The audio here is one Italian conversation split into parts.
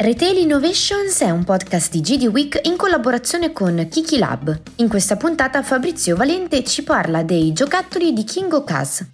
Retail Innovations è un podcast di GD Week in collaborazione con Kiki Lab. In questa puntata Fabrizio Valente ci parla dei giocattoli di King Ocas.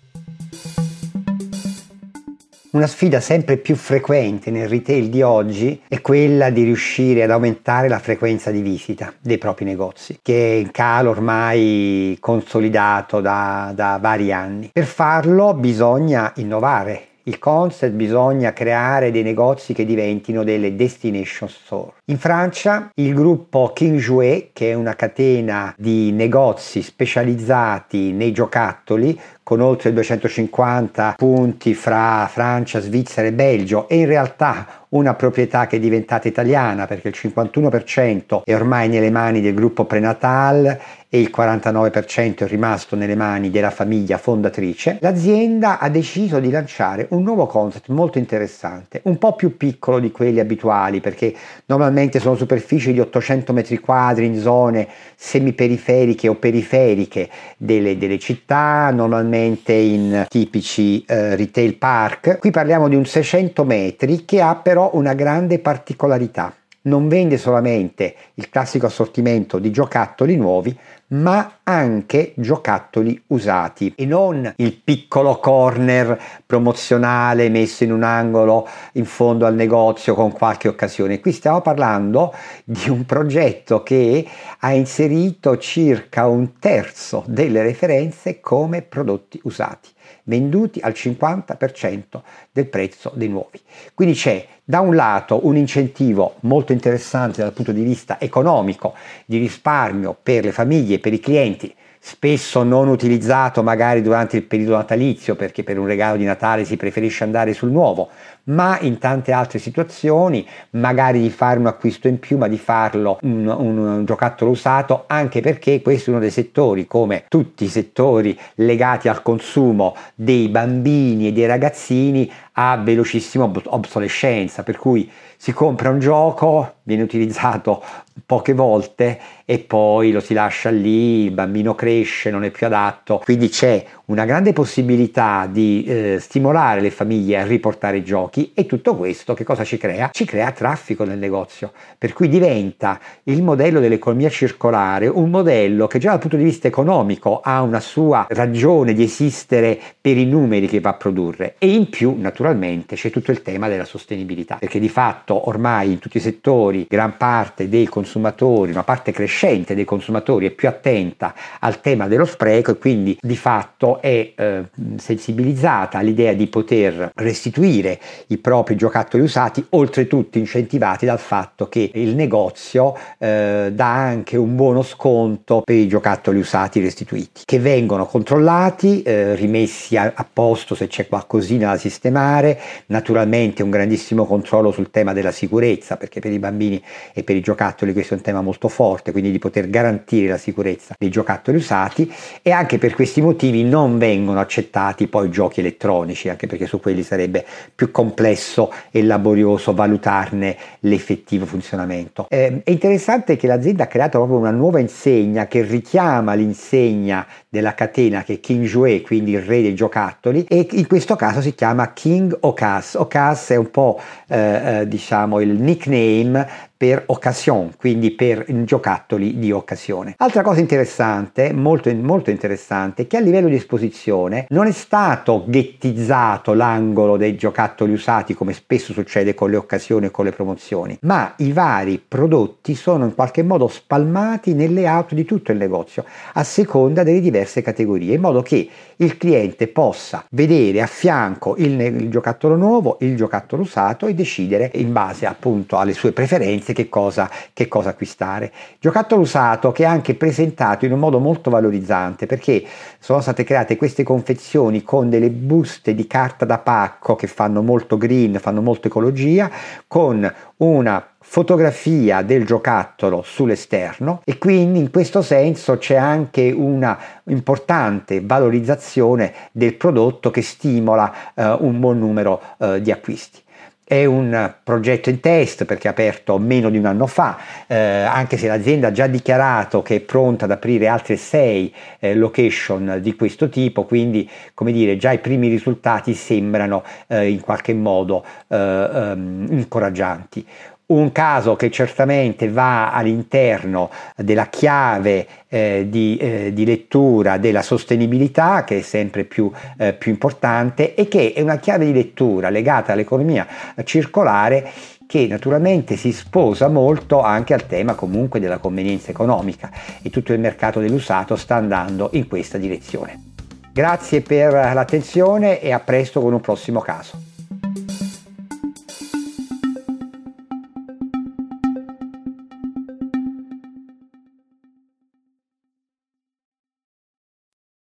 Una sfida sempre più frequente nel retail di oggi è quella di riuscire ad aumentare la frequenza di visita dei propri negozi, che è in calo ormai consolidato da, da vari anni. Per farlo bisogna innovare il concept bisogna creare dei negozi che diventino delle destination store. In Francia il gruppo King Jouet, che è una catena di negozi specializzati nei giocattoli, con oltre 250 punti fra Francia, Svizzera e Belgio e in realtà una proprietà che è diventata italiana perché il 51% è ormai nelle mani del gruppo prenatal e il 49% è rimasto nelle mani della famiglia fondatrice, l'azienda ha deciso di lanciare un nuovo concept molto interessante, un po' più piccolo di quelli abituali perché normalmente sono superfici di 800 metri quadri in zone semiperiferiche o periferiche delle, delle città, normalmente in tipici eh, retail park. Qui parliamo di un 600 metri che ha però una grande particolarità non vende solamente il classico assortimento di giocattoli nuovi, ma anche giocattoli usati e non il piccolo corner promozionale messo in un angolo in fondo al negozio con qualche occasione. Qui stiamo parlando di un progetto che ha inserito circa un terzo delle referenze come prodotti usati venduti al 50% del prezzo dei nuovi. Quindi c'è da un lato un incentivo molto interessante dal punto di vista economico di risparmio per le famiglie per i clienti spesso non utilizzato magari durante il periodo natalizio perché per un regalo di Natale si preferisce andare sul nuovo, ma in tante altre situazioni magari di fare un acquisto in più, ma di farlo un, un, un giocattolo usato, anche perché questo è uno dei settori, come tutti i settori legati al consumo dei bambini e dei ragazzini, a velocissima obsolescenza, per cui si compra un gioco, viene utilizzato poche volte e poi lo si lascia lì, il bambino cresce, non è più adatto, quindi c'è una grande possibilità di eh, stimolare le famiglie a riportare i giochi e tutto questo che cosa ci crea? Ci crea traffico nel negozio, per cui diventa il modello dell'economia circolare un modello che già dal punto di vista economico ha una sua ragione di esistere per i numeri che va a produrre e in più naturalmente c'è tutto il tema della sostenibilità, perché di fatto ormai in tutti i settori gran parte dei consumatori, una parte crescente dei consumatori è più attenta al tema dello spreco e quindi di fatto è eh, sensibilizzata all'idea di poter restituire i propri giocattoli usati, oltretutto incentivati dal fatto che il negozio eh, dà anche un buono sconto per i giocattoli usati restituiti, che vengono controllati, eh, rimessi a, a posto se c'è qualcosina da sistemare, naturalmente un grandissimo controllo sul tema della sicurezza, perché per i bambini e per i giocattoli questo è un tema molto forte, quindi di poter garantire la sicurezza dei giocattoli usati e anche per questi motivi non vengono accettati poi giochi elettronici, anche perché su quelli sarebbe più complesso e laborioso valutarne l'effettivo funzionamento. Eh, è interessante che l'azienda ha creato proprio una nuova insegna che richiama l'insegna della catena che è King Jouet, quindi il re dei giocattoli, e in questo caso si chiama King Ocas. Ocas è un po' eh, eh, diciamo il nickname per occasion, quindi per giocattoli di occasione. Altra cosa interessante, molto, molto interessante, che a livello di esposizione non è stato ghettizzato l'angolo dei giocattoli usati come spesso succede con le occasioni e con le promozioni, ma i vari prodotti sono in qualche modo spalmati nelle auto di tutto il negozio a seconda delle diverse categorie, in modo che il cliente possa vedere a fianco il, il giocattolo nuovo, il giocattolo usato e decidere in base appunto alle sue preferenze che cosa, che cosa acquistare. Giocattolo usato che è anche presentato in un modo molto valorizzante perché sono state create queste confezioni con delle buste di carta da pacco che fanno molto green, fanno molto ecologia, con una fotografia del giocattolo sull'esterno e quindi in questo senso c'è anche una importante valorizzazione del prodotto che stimola eh, un buon numero eh, di acquisti. È un progetto in test perché è aperto meno di un anno fa, eh, anche se l'azienda ha già dichiarato che è pronta ad aprire altre sei eh, location di questo tipo, quindi come dire già i primi risultati sembrano eh, in qualche modo eh, ehm, incoraggianti. Un caso che certamente va all'interno della chiave eh, di, eh, di, lettura della sostenibilità, che è sempre più, eh, più importante, e che è una chiave di lettura legata all'economia circolare che naturalmente si sposa molto anche al tema comunque della convenienza economica e tutto il mercato dell'usato sta andando in questa direzione. Grazie per l'attenzione e a presto con un prossimo caso.